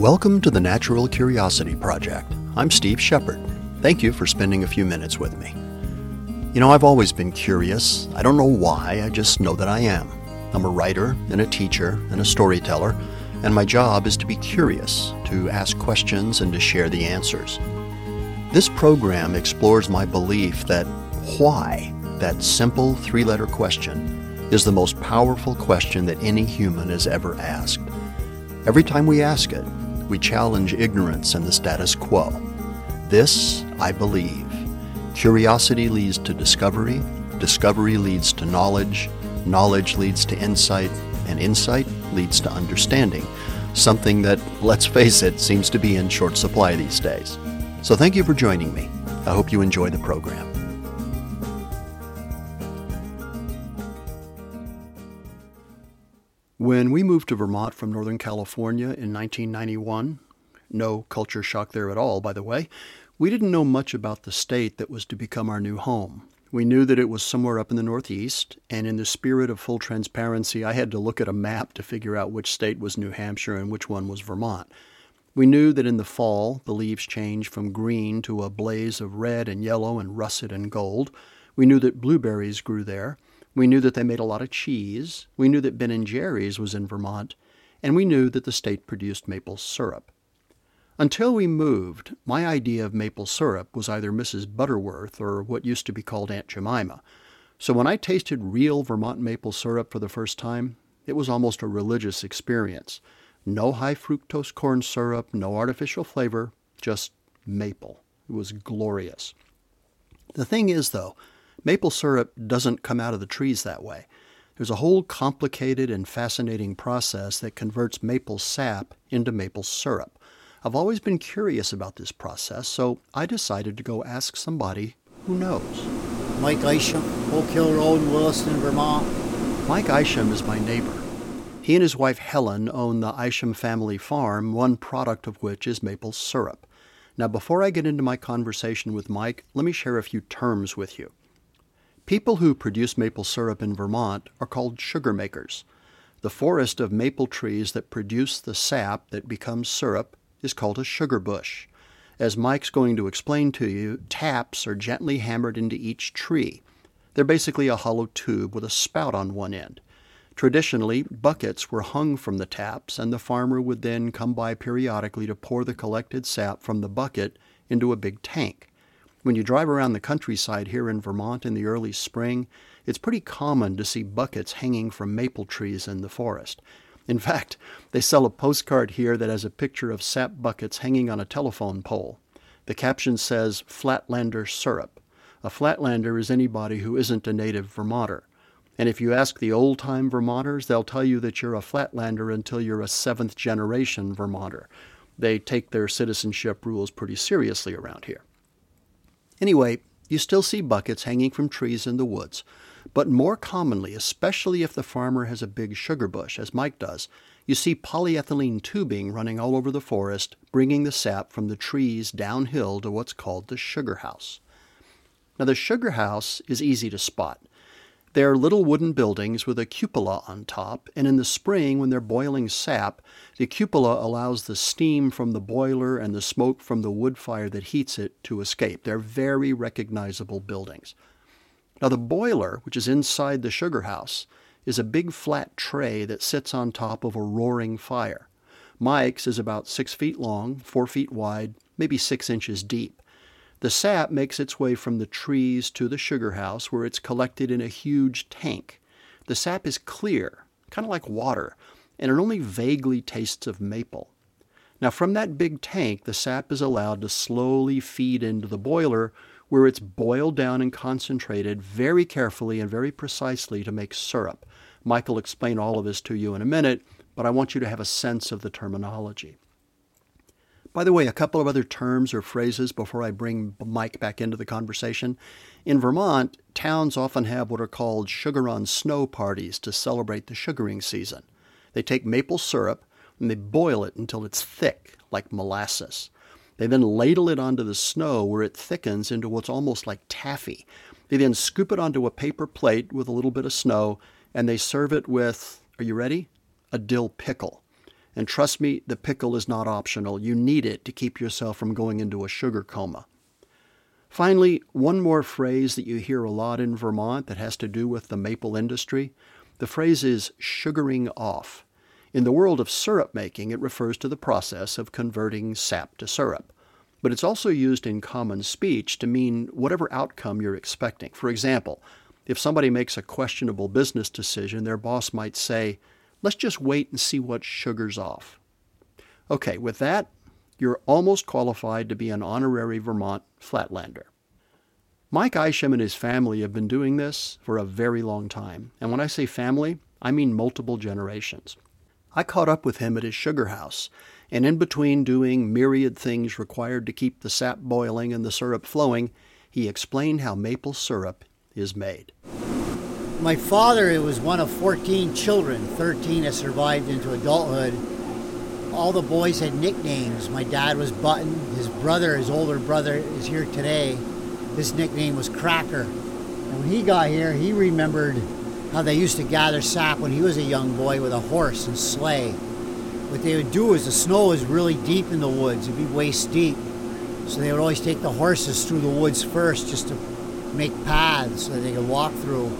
Welcome to the Natural Curiosity Project. I'm Steve Shepard. Thank you for spending a few minutes with me. You know, I've always been curious. I don't know why, I just know that I am. I'm a writer and a teacher and a storyteller, and my job is to be curious, to ask questions, and to share the answers. This program explores my belief that why, that simple three letter question, is the most powerful question that any human has ever asked. Every time we ask it, we challenge ignorance and the status quo. This, I believe. Curiosity leads to discovery, discovery leads to knowledge, knowledge leads to insight, and insight leads to understanding, something that, let's face it, seems to be in short supply these days. So thank you for joining me. I hope you enjoy the program. When we moved to Vermont from Northern California in 1991, no culture shock there at all, by the way, we didn't know much about the state that was to become our new home. We knew that it was somewhere up in the Northeast, and in the spirit of full transparency, I had to look at a map to figure out which state was New Hampshire and which one was Vermont. We knew that in the fall, the leaves change from green to a blaze of red and yellow and russet and gold. We knew that blueberries grew there. We knew that they made a lot of cheese. We knew that Ben and Jerry's was in Vermont. And we knew that the state produced maple syrup. Until we moved, my idea of maple syrup was either Mrs. Butterworth or what used to be called Aunt Jemima. So when I tasted real Vermont maple syrup for the first time, it was almost a religious experience. No high fructose corn syrup, no artificial flavor, just maple. It was glorious. The thing is, though, Maple syrup doesn't come out of the trees that way. There's a whole complicated and fascinating process that converts maple sap into maple syrup. I've always been curious about this process, so I decided to go ask somebody who knows. Mike Isham, Oak Hill Road, Williston, Vermont. Mike Isham is my neighbor. He and his wife Helen own the Isham family farm, one product of which is maple syrup. Now, before I get into my conversation with Mike, let me share a few terms with you. People who produce maple syrup in Vermont are called sugar makers. The forest of maple trees that produce the sap that becomes syrup is called a sugar bush. As Mike's going to explain to you, taps are gently hammered into each tree. They're basically a hollow tube with a spout on one end. Traditionally, buckets were hung from the taps, and the farmer would then come by periodically to pour the collected sap from the bucket into a big tank. When you drive around the countryside here in Vermont in the early spring, it's pretty common to see buckets hanging from maple trees in the forest. In fact, they sell a postcard here that has a picture of sap buckets hanging on a telephone pole. The caption says Flatlander Syrup. A Flatlander is anybody who isn't a native Vermonter. And if you ask the old time Vermonters, they'll tell you that you're a Flatlander until you're a seventh generation Vermonter. They take their citizenship rules pretty seriously around here. Anyway, you still see buckets hanging from trees in the woods, but more commonly, especially if the farmer has a big sugar bush, as Mike does, you see polyethylene tubing running all over the forest, bringing the sap from the trees downhill to what's called the sugar house. Now, the sugar house is easy to spot. They're little wooden buildings with a cupola on top, and in the spring, when they're boiling sap, the cupola allows the steam from the boiler and the smoke from the wood fire that heats it to escape. They're very recognizable buildings. Now, the boiler, which is inside the sugar house, is a big flat tray that sits on top of a roaring fire. Mike's is about six feet long, four feet wide, maybe six inches deep. The sap makes its way from the trees to the sugar house where it's collected in a huge tank. The sap is clear, kind of like water, and it only vaguely tastes of maple. Now, from that big tank, the sap is allowed to slowly feed into the boiler where it's boiled down and concentrated very carefully and very precisely to make syrup. Michael will explain all of this to you in a minute, but I want you to have a sense of the terminology. By the way, a couple of other terms or phrases before I bring Mike back into the conversation. In Vermont, towns often have what are called sugar on snow parties to celebrate the sugaring season. They take maple syrup and they boil it until it's thick, like molasses. They then ladle it onto the snow where it thickens into what's almost like taffy. They then scoop it onto a paper plate with a little bit of snow and they serve it with, are you ready? A dill pickle. And trust me, the pickle is not optional. You need it to keep yourself from going into a sugar coma. Finally, one more phrase that you hear a lot in Vermont that has to do with the maple industry. The phrase is sugaring off. In the world of syrup making, it refers to the process of converting sap to syrup. But it's also used in common speech to mean whatever outcome you're expecting. For example, if somebody makes a questionable business decision, their boss might say, Let's just wait and see what sugars off. Okay, with that, you're almost qualified to be an honorary Vermont Flatlander. Mike Isham and his family have been doing this for a very long time. And when I say family, I mean multiple generations. I caught up with him at his sugar house, and in between doing myriad things required to keep the sap boiling and the syrup flowing, he explained how maple syrup is made. My father was one of 14 children, 13 have survived into adulthood. All the boys had nicknames. My dad was Button. His brother, his older brother, is here today. His nickname was Cracker. And when he got here, he remembered how they used to gather sap when he was a young boy with a horse and sleigh. What they would do is the snow was really deep in the woods, it'd be waist deep. So they would always take the horses through the woods first just to make paths so they could walk through.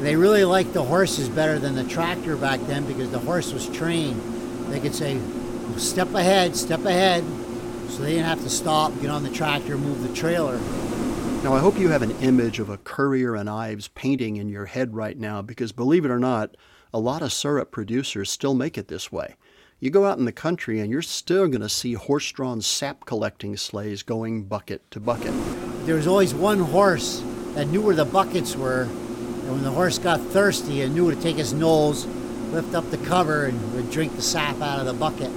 They really liked the horses better than the tractor back then because the horse was trained. They could say, step ahead, step ahead, so they didn't have to stop, get on the tractor, move the trailer. Now, I hope you have an image of a Currier and Ives painting in your head right now because believe it or not, a lot of syrup producers still make it this way. You go out in the country and you're still going to see horse drawn sap collecting sleighs going bucket to bucket. There was always one horse that knew where the buckets were, and when the horse got thirsty and knew to take his nose, lift up the cover, and would drink the sap out of the bucket.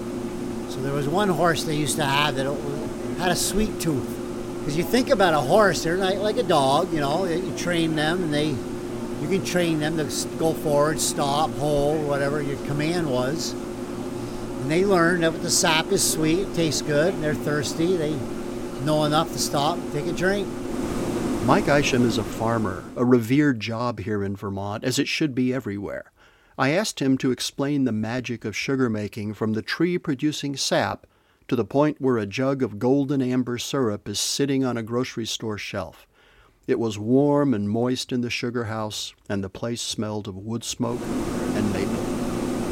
So there was one horse they used to have that had a sweet tooth because you think about a horse, they're like, like a dog, you know, you train them and they, you can train them to go forward, stop, hold, whatever your command was. And they learn that the sap is sweet, tastes good, and they're thirsty. They know enough to stop, and take a drink. Mike Isham is a farmer, a revered job here in Vermont, as it should be everywhere. I asked him to explain the magic of sugar making from the tree producing sap to the point where a jug of golden amber syrup is sitting on a grocery store shelf. It was warm and moist in the sugar house, and the place smelled of wood smoke and maple.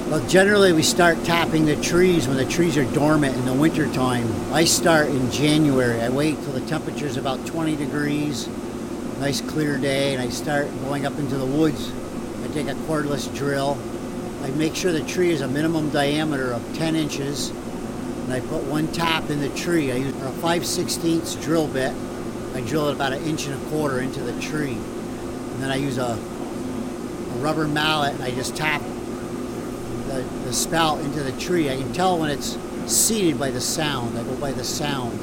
Well, generally, we start tapping the trees when the trees are dormant in the wintertime. I start in January. I wait till the temperature is about 20 degrees, nice clear day, and I start going up into the woods. I take a cordless drill. I make sure the tree is a minimum diameter of 10 inches and I put one tap in the tree. I use a 5 16 drill bit. I drill it about an inch and a quarter into the tree. And then I use a, a rubber mallet and I just tap the, the spout into the tree. I can tell when it's seated by the sound. I go by the sound.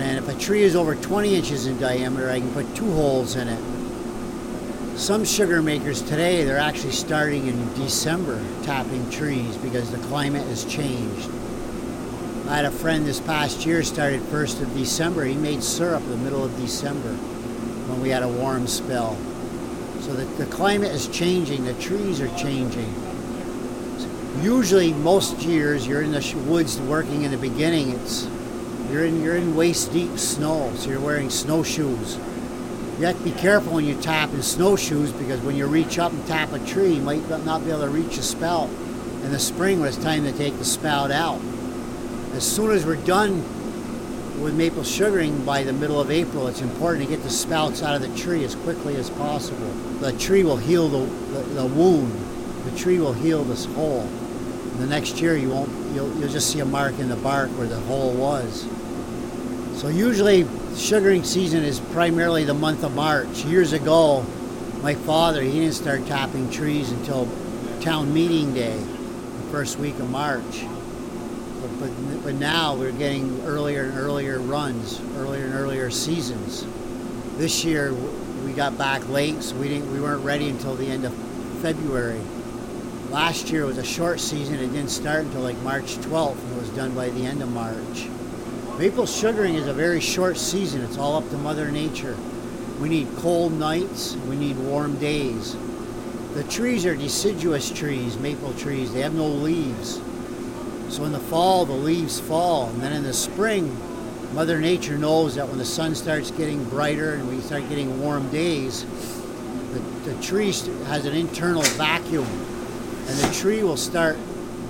And if a tree is over 20 inches in diameter, I can put two holes in it. Some sugar makers today, they're actually starting in December tapping trees because the climate has changed. I had a friend this past year started 1st of December. He made syrup the middle of December when we had a warm spell. So the, the climate is changing, the trees are changing. Usually, most years, you're in the woods working in the beginning. It's you're in you're in waist deep snow, so you're wearing snowshoes. You have to be careful when you tap in snowshoes because when you reach up and tap a tree, you might not be able to reach a spout. In the spring, when it's time to take the spout out, as soon as we're done with maple sugaring by the middle of April, it's important to get the spouts out of the tree as quickly as possible. The tree will heal the, the, the wound. The tree will heal this hole. The next year, you won't. You'll, you'll just see a mark in the bark where the hole was. So usually, sugaring season is primarily the month of March. Years ago, my father he didn't start tapping trees until town meeting day, the first week of March but, but now we're getting earlier and earlier runs, earlier and earlier seasons. This year we got back late, so we didn't we weren't ready until the end of February. Last year was a short season; it didn't start until like March 12th, and it was done by the end of March. Maple sugaring is a very short season. It's all up to Mother Nature. We need cold nights. We need warm days. The trees are deciduous trees, maple trees. They have no leaves. So in the fall, the leaves fall, and then in the spring, Mother Nature knows that when the sun starts getting brighter and we start getting warm days, the, the tree has an internal vacuum, and the tree will start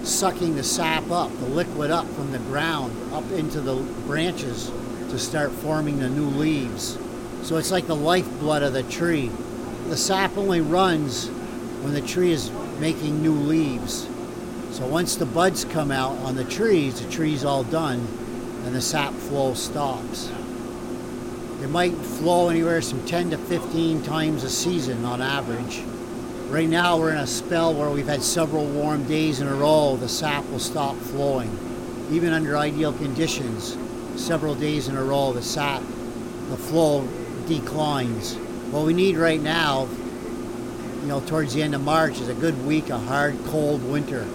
sucking the sap up, the liquid up from the ground, up into the branches to start forming the new leaves. So it's like the lifeblood of the tree. The sap only runs when the tree is making new leaves. So once the buds come out on the trees, the tree's all done and the sap flow stops. It might flow anywhere from 10 to 15 times a season on average. Right now we're in a spell where we've had several warm days in a row, the sap will stop flowing. Even under ideal conditions, several days in a row, the sap, the flow declines. What we need right now, you know, towards the end of March is a good week, a hard, cold winter.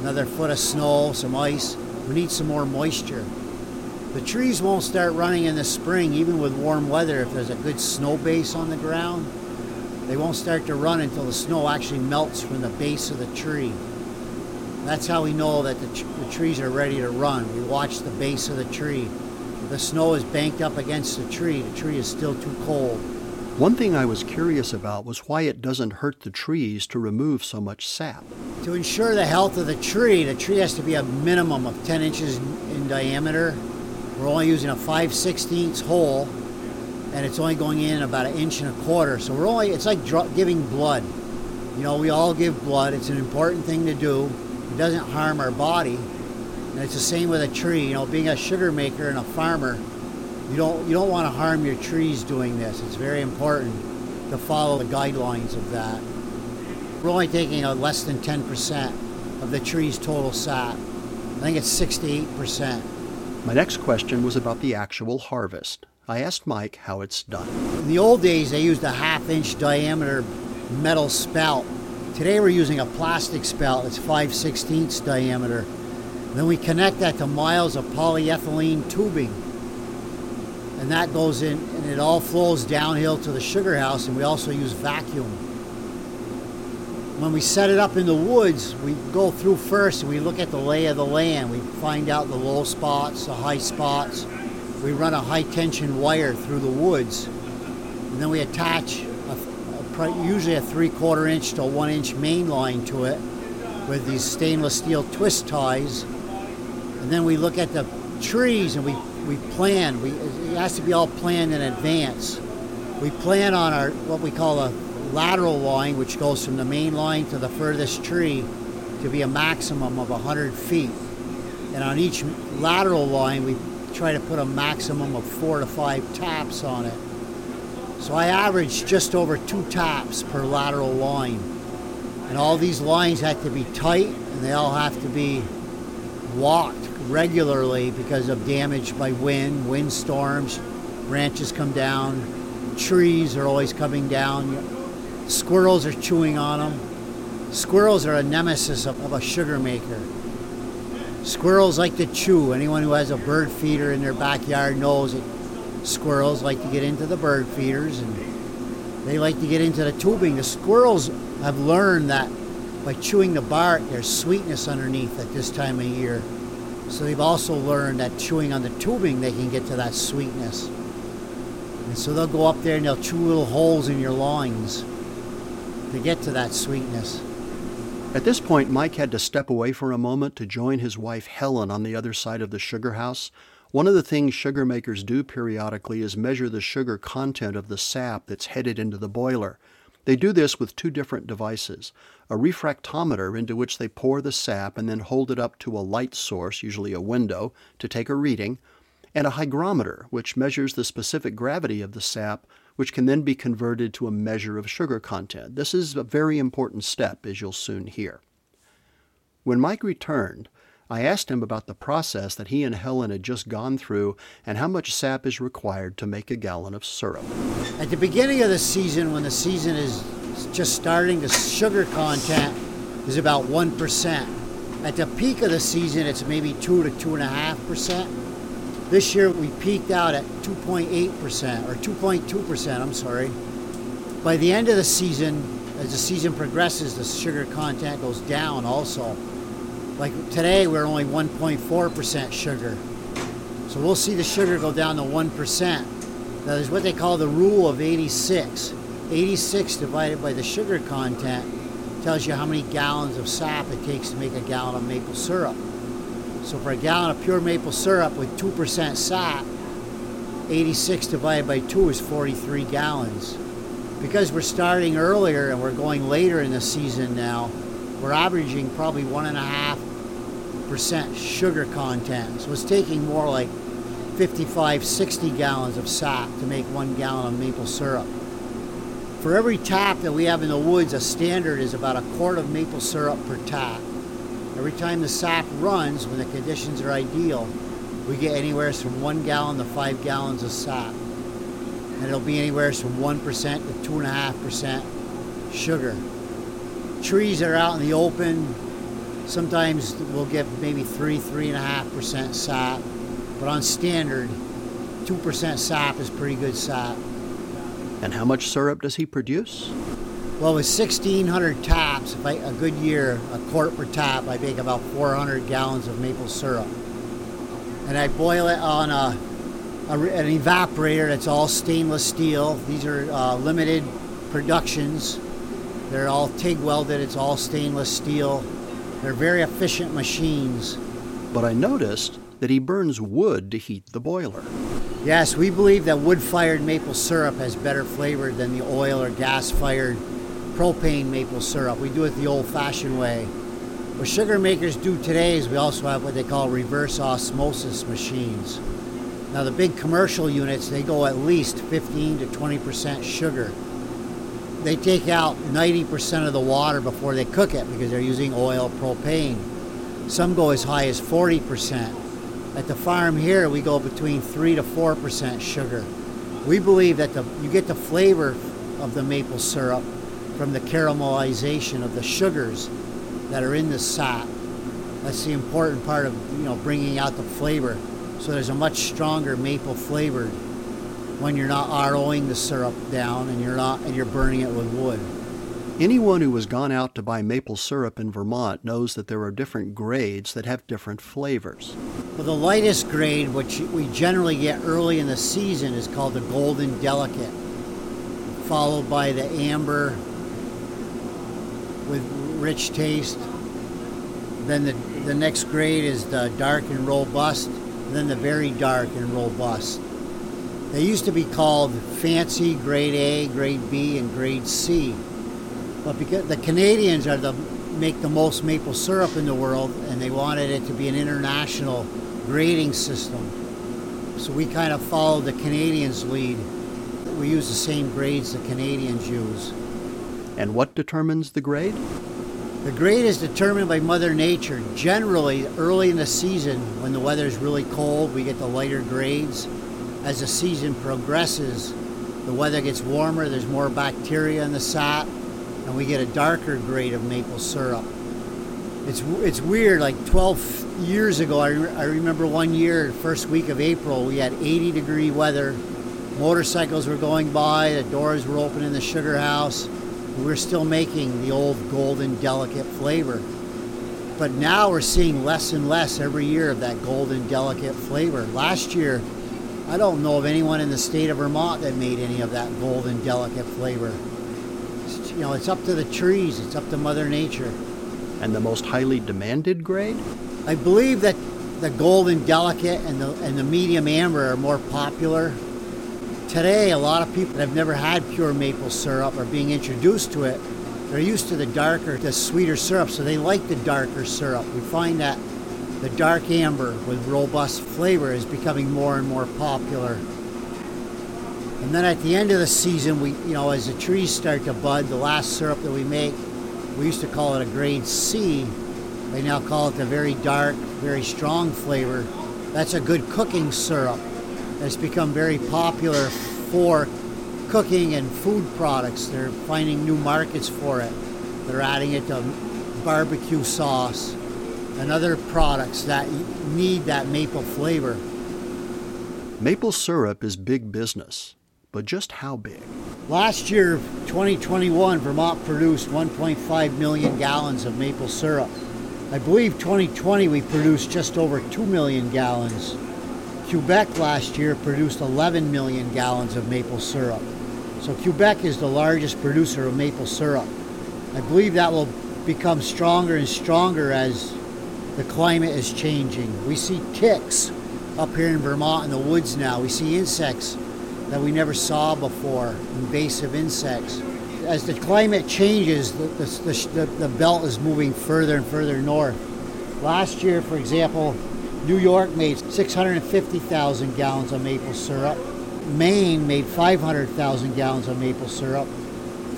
Another foot of snow, some ice. We need some more moisture. The trees won't start running in the spring, even with warm weather, if there's a good snow base on the ground. They won't start to run until the snow actually melts from the base of the tree. That's how we know that the, the trees are ready to run. We watch the base of the tree. If the snow is banked up against the tree, the tree is still too cold. One thing I was curious about was why it doesn't hurt the trees to remove so much sap. To ensure the health of the tree, the tree has to be a minimum of 10 inches in diameter we're only using a 5 16 hole and it's only going in about an inch and a quarter. So we're only, it's like dr- giving blood. You know, we all give blood. It's an important thing to do. It doesn't harm our body. And it's the same with a tree. You know, being a sugar maker and a farmer, you don't, you don't want to harm your trees doing this. It's very important to follow the guidelines of that. We're only taking a less than 10% of the tree's total sap. I think it's 68%. My next question was about the actual harvest. I asked Mike how it's done. In the old days, they used a half inch diameter metal spout. Today, we're using a plastic spout that's 5 16 diameter. Then we connect that to miles of polyethylene tubing. And that goes in, and it all flows downhill to the sugar house, and we also use vacuum when we set it up in the woods, we go through first and we look at the lay of the land. We find out the low spots, the high spots. We run a high tension wire through the woods. And then we attach usually a three quarter inch to one inch main line to it with these stainless steel twist ties. And then we look at the trees and we, we plan. We, it has to be all planned in advance. We plan on our what we call a lateral line, which goes from the main line to the furthest tree, to be a maximum of 100 feet. And on each lateral line, we try to put a maximum of four to five taps on it. So I average just over two taps per lateral line. And all these lines have to be tight and they all have to be walked regularly because of damage by wind, windstorms, branches come down, trees are always coming down. Squirrels are chewing on them. Squirrels are a nemesis of, of a sugar maker. Squirrels like to chew. Anyone who has a bird feeder in their backyard knows that squirrels like to get into the bird feeders and they like to get into the tubing. The squirrels have learned that by chewing the bark, there's sweetness underneath at this time of year. So they've also learned that chewing on the tubing, they can get to that sweetness. And so they'll go up there and they'll chew little holes in your lines to get to that sweetness. At this point, Mike had to step away for a moment to join his wife Helen on the other side of the sugar house. One of the things sugar makers do periodically is measure the sugar content of the sap that's headed into the boiler. They do this with two different devices a refractometer, into which they pour the sap and then hold it up to a light source, usually a window, to take a reading, and a hygrometer, which measures the specific gravity of the sap which can then be converted to a measure of sugar content. This is a very important step, as you'll soon hear. When Mike returned, I asked him about the process that he and Helen had just gone through and how much sap is required to make a gallon of syrup. At the beginning of the season, when the season is just starting, the sugar content is about 1%. At the peak of the season, it's maybe 2 to 2.5%. This year we peaked out at 2.8% or 2.2%, I'm sorry. By the end of the season, as the season progresses, the sugar content goes down also. Like today, we're only 1.4% sugar. So we'll see the sugar go down to 1%. Now, there's what they call the rule of 86. 86 divided by the sugar content tells you how many gallons of sap it takes to make a gallon of maple syrup. So for a gallon of pure maple syrup with 2% sap, 86 divided by 2 is 43 gallons. Because we're starting earlier and we're going later in the season now, we're averaging probably 1.5% sugar content. So it's taking more like 55, 60 gallons of sap to make one gallon of maple syrup. For every tap that we have in the woods, a standard is about a quart of maple syrup per tap. Every time the sap runs, when the conditions are ideal, we get anywhere from one gallon to five gallons of sap. And it'll be anywhere from 1% to 2.5% sugar. Trees that are out in the open, sometimes we'll get maybe 3, 3.5% sap. But on standard, 2% sap is pretty good sap. And how much syrup does he produce? Well, with 1,600 taps, if I, a good year, a quart per tap, I make about 400 gallons of maple syrup. And I boil it on a, a an evaporator that's all stainless steel. These are uh, limited productions. They're all TIG welded, it's all stainless steel. They're very efficient machines. But I noticed that he burns wood to heat the boiler. Yes, we believe that wood fired maple syrup has better flavor than the oil or gas fired propane maple syrup. We do it the old fashioned way. What sugar makers do today is we also have what they call reverse osmosis machines. Now, the big commercial units, they go at least 15 to 20% sugar. They take out 90% of the water before they cook it because they're using oil propane. Some go as high as 40%. At the farm here, we go between 3 to 4% sugar. We believe that the, you get the flavor of the maple syrup from the caramelization of the sugars that are in the sap. That's the important part of you know bringing out the flavor. So there's a much stronger maple flavor when you're not ROing the syrup down and you're not and you're burning it with wood. Anyone who has gone out to buy maple syrup in Vermont knows that there are different grades that have different flavors. Well, the lightest grade, which we generally get early in the season, is called the Golden Delicate, followed by the Amber with rich taste. Then the, the next grade is the Dark and Robust, and then the Very Dark and Robust. They used to be called Fancy, Grade A, Grade B, and Grade C. But because the Canadians are the make the most maple syrup in the world, and they wanted it to be an international grading system. So we kind of followed the Canadians' lead. We use the same grades the Canadians use. And what determines the grade? The grade is determined by Mother Nature. Generally, early in the season, when the weather is really cold, we get the lighter grades. As the season progresses, the weather gets warmer, there's more bacteria in the sap, and we get a darker grade of maple syrup. It's, it's weird, like 12 years ago, I, re- I remember one year, first week of April, we had 80 degree weather. Motorcycles were going by, the doors were open in the sugar house. We're still making the old golden delicate flavor. But now we're seeing less and less every year of that golden delicate flavor. Last year, I don't know of anyone in the state of Vermont that made any of that golden delicate flavor you know, it's up to the trees, it's up to Mother Nature. And the most highly demanded grade? I believe that the golden delicate and the and the medium amber are more popular. Today, a lot of people that have never had pure maple syrup are being introduced to it. They're used to the darker, the sweeter syrup, so they like the darker syrup. We find that the dark amber with robust flavor is becoming more and more popular. And then at the end of the season, we, you know, as the trees start to bud, the last syrup that we make, we used to call it a grade C. They now call it the very dark, very strong flavor. That's a good cooking syrup. It's become very popular for cooking and food products. They're finding new markets for it. They're adding it to barbecue sauce and other products that need that maple flavor. Maple syrup is big business. But just how big? Last year, 2021, Vermont produced 1.5 million gallons of maple syrup. I believe 2020 we produced just over 2 million gallons. Quebec last year produced 11 million gallons of maple syrup. So Quebec is the largest producer of maple syrup. I believe that will become stronger and stronger as the climate is changing. We see ticks up here in Vermont in the woods now. We see insects that we never saw before, invasive insects. As the climate changes, the, the, the, the belt is moving further and further north. Last year, for example, New York made 650,000 gallons of maple syrup. Maine made 500,000 gallons of maple syrup,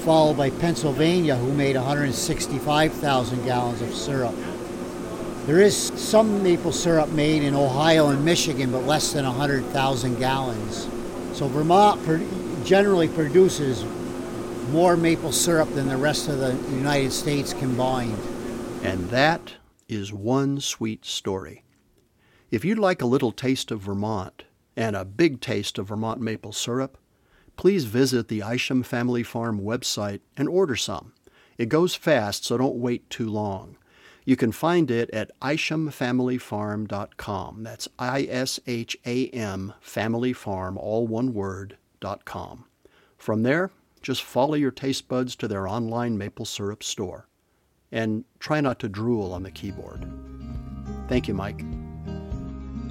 followed by Pennsylvania, who made 165,000 gallons of syrup. There is some maple syrup made in Ohio and Michigan, but less than 100,000 gallons. So Vermont generally produces more maple syrup than the rest of the United States combined. And that is one sweet story. If you'd like a little taste of Vermont and a big taste of Vermont maple syrup, please visit the Isham Family Farm website and order some. It goes fast, so don't wait too long. You can find it at ishamfamilyfarm.com. That's I S H A M Family Farm, all one word, dot com. From there, just follow your taste buds to their online maple syrup store. And try not to drool on the keyboard. Thank you, Mike.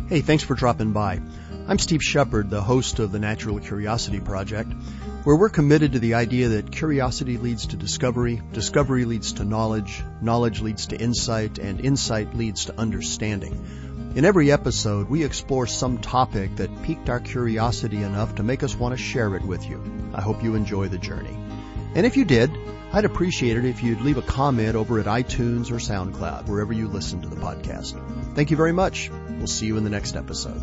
Hey, thanks for dropping by. I'm Steve Shepard, the host of the Natural Curiosity Project where we're committed to the idea that curiosity leads to discovery, discovery leads to knowledge, knowledge leads to insight, and insight leads to understanding. In every episode, we explore some topic that piqued our curiosity enough to make us want to share it with you. I hope you enjoy the journey. And if you did, I'd appreciate it if you'd leave a comment over at iTunes or SoundCloud, wherever you listen to the podcast. Thank you very much. We'll see you in the next episode.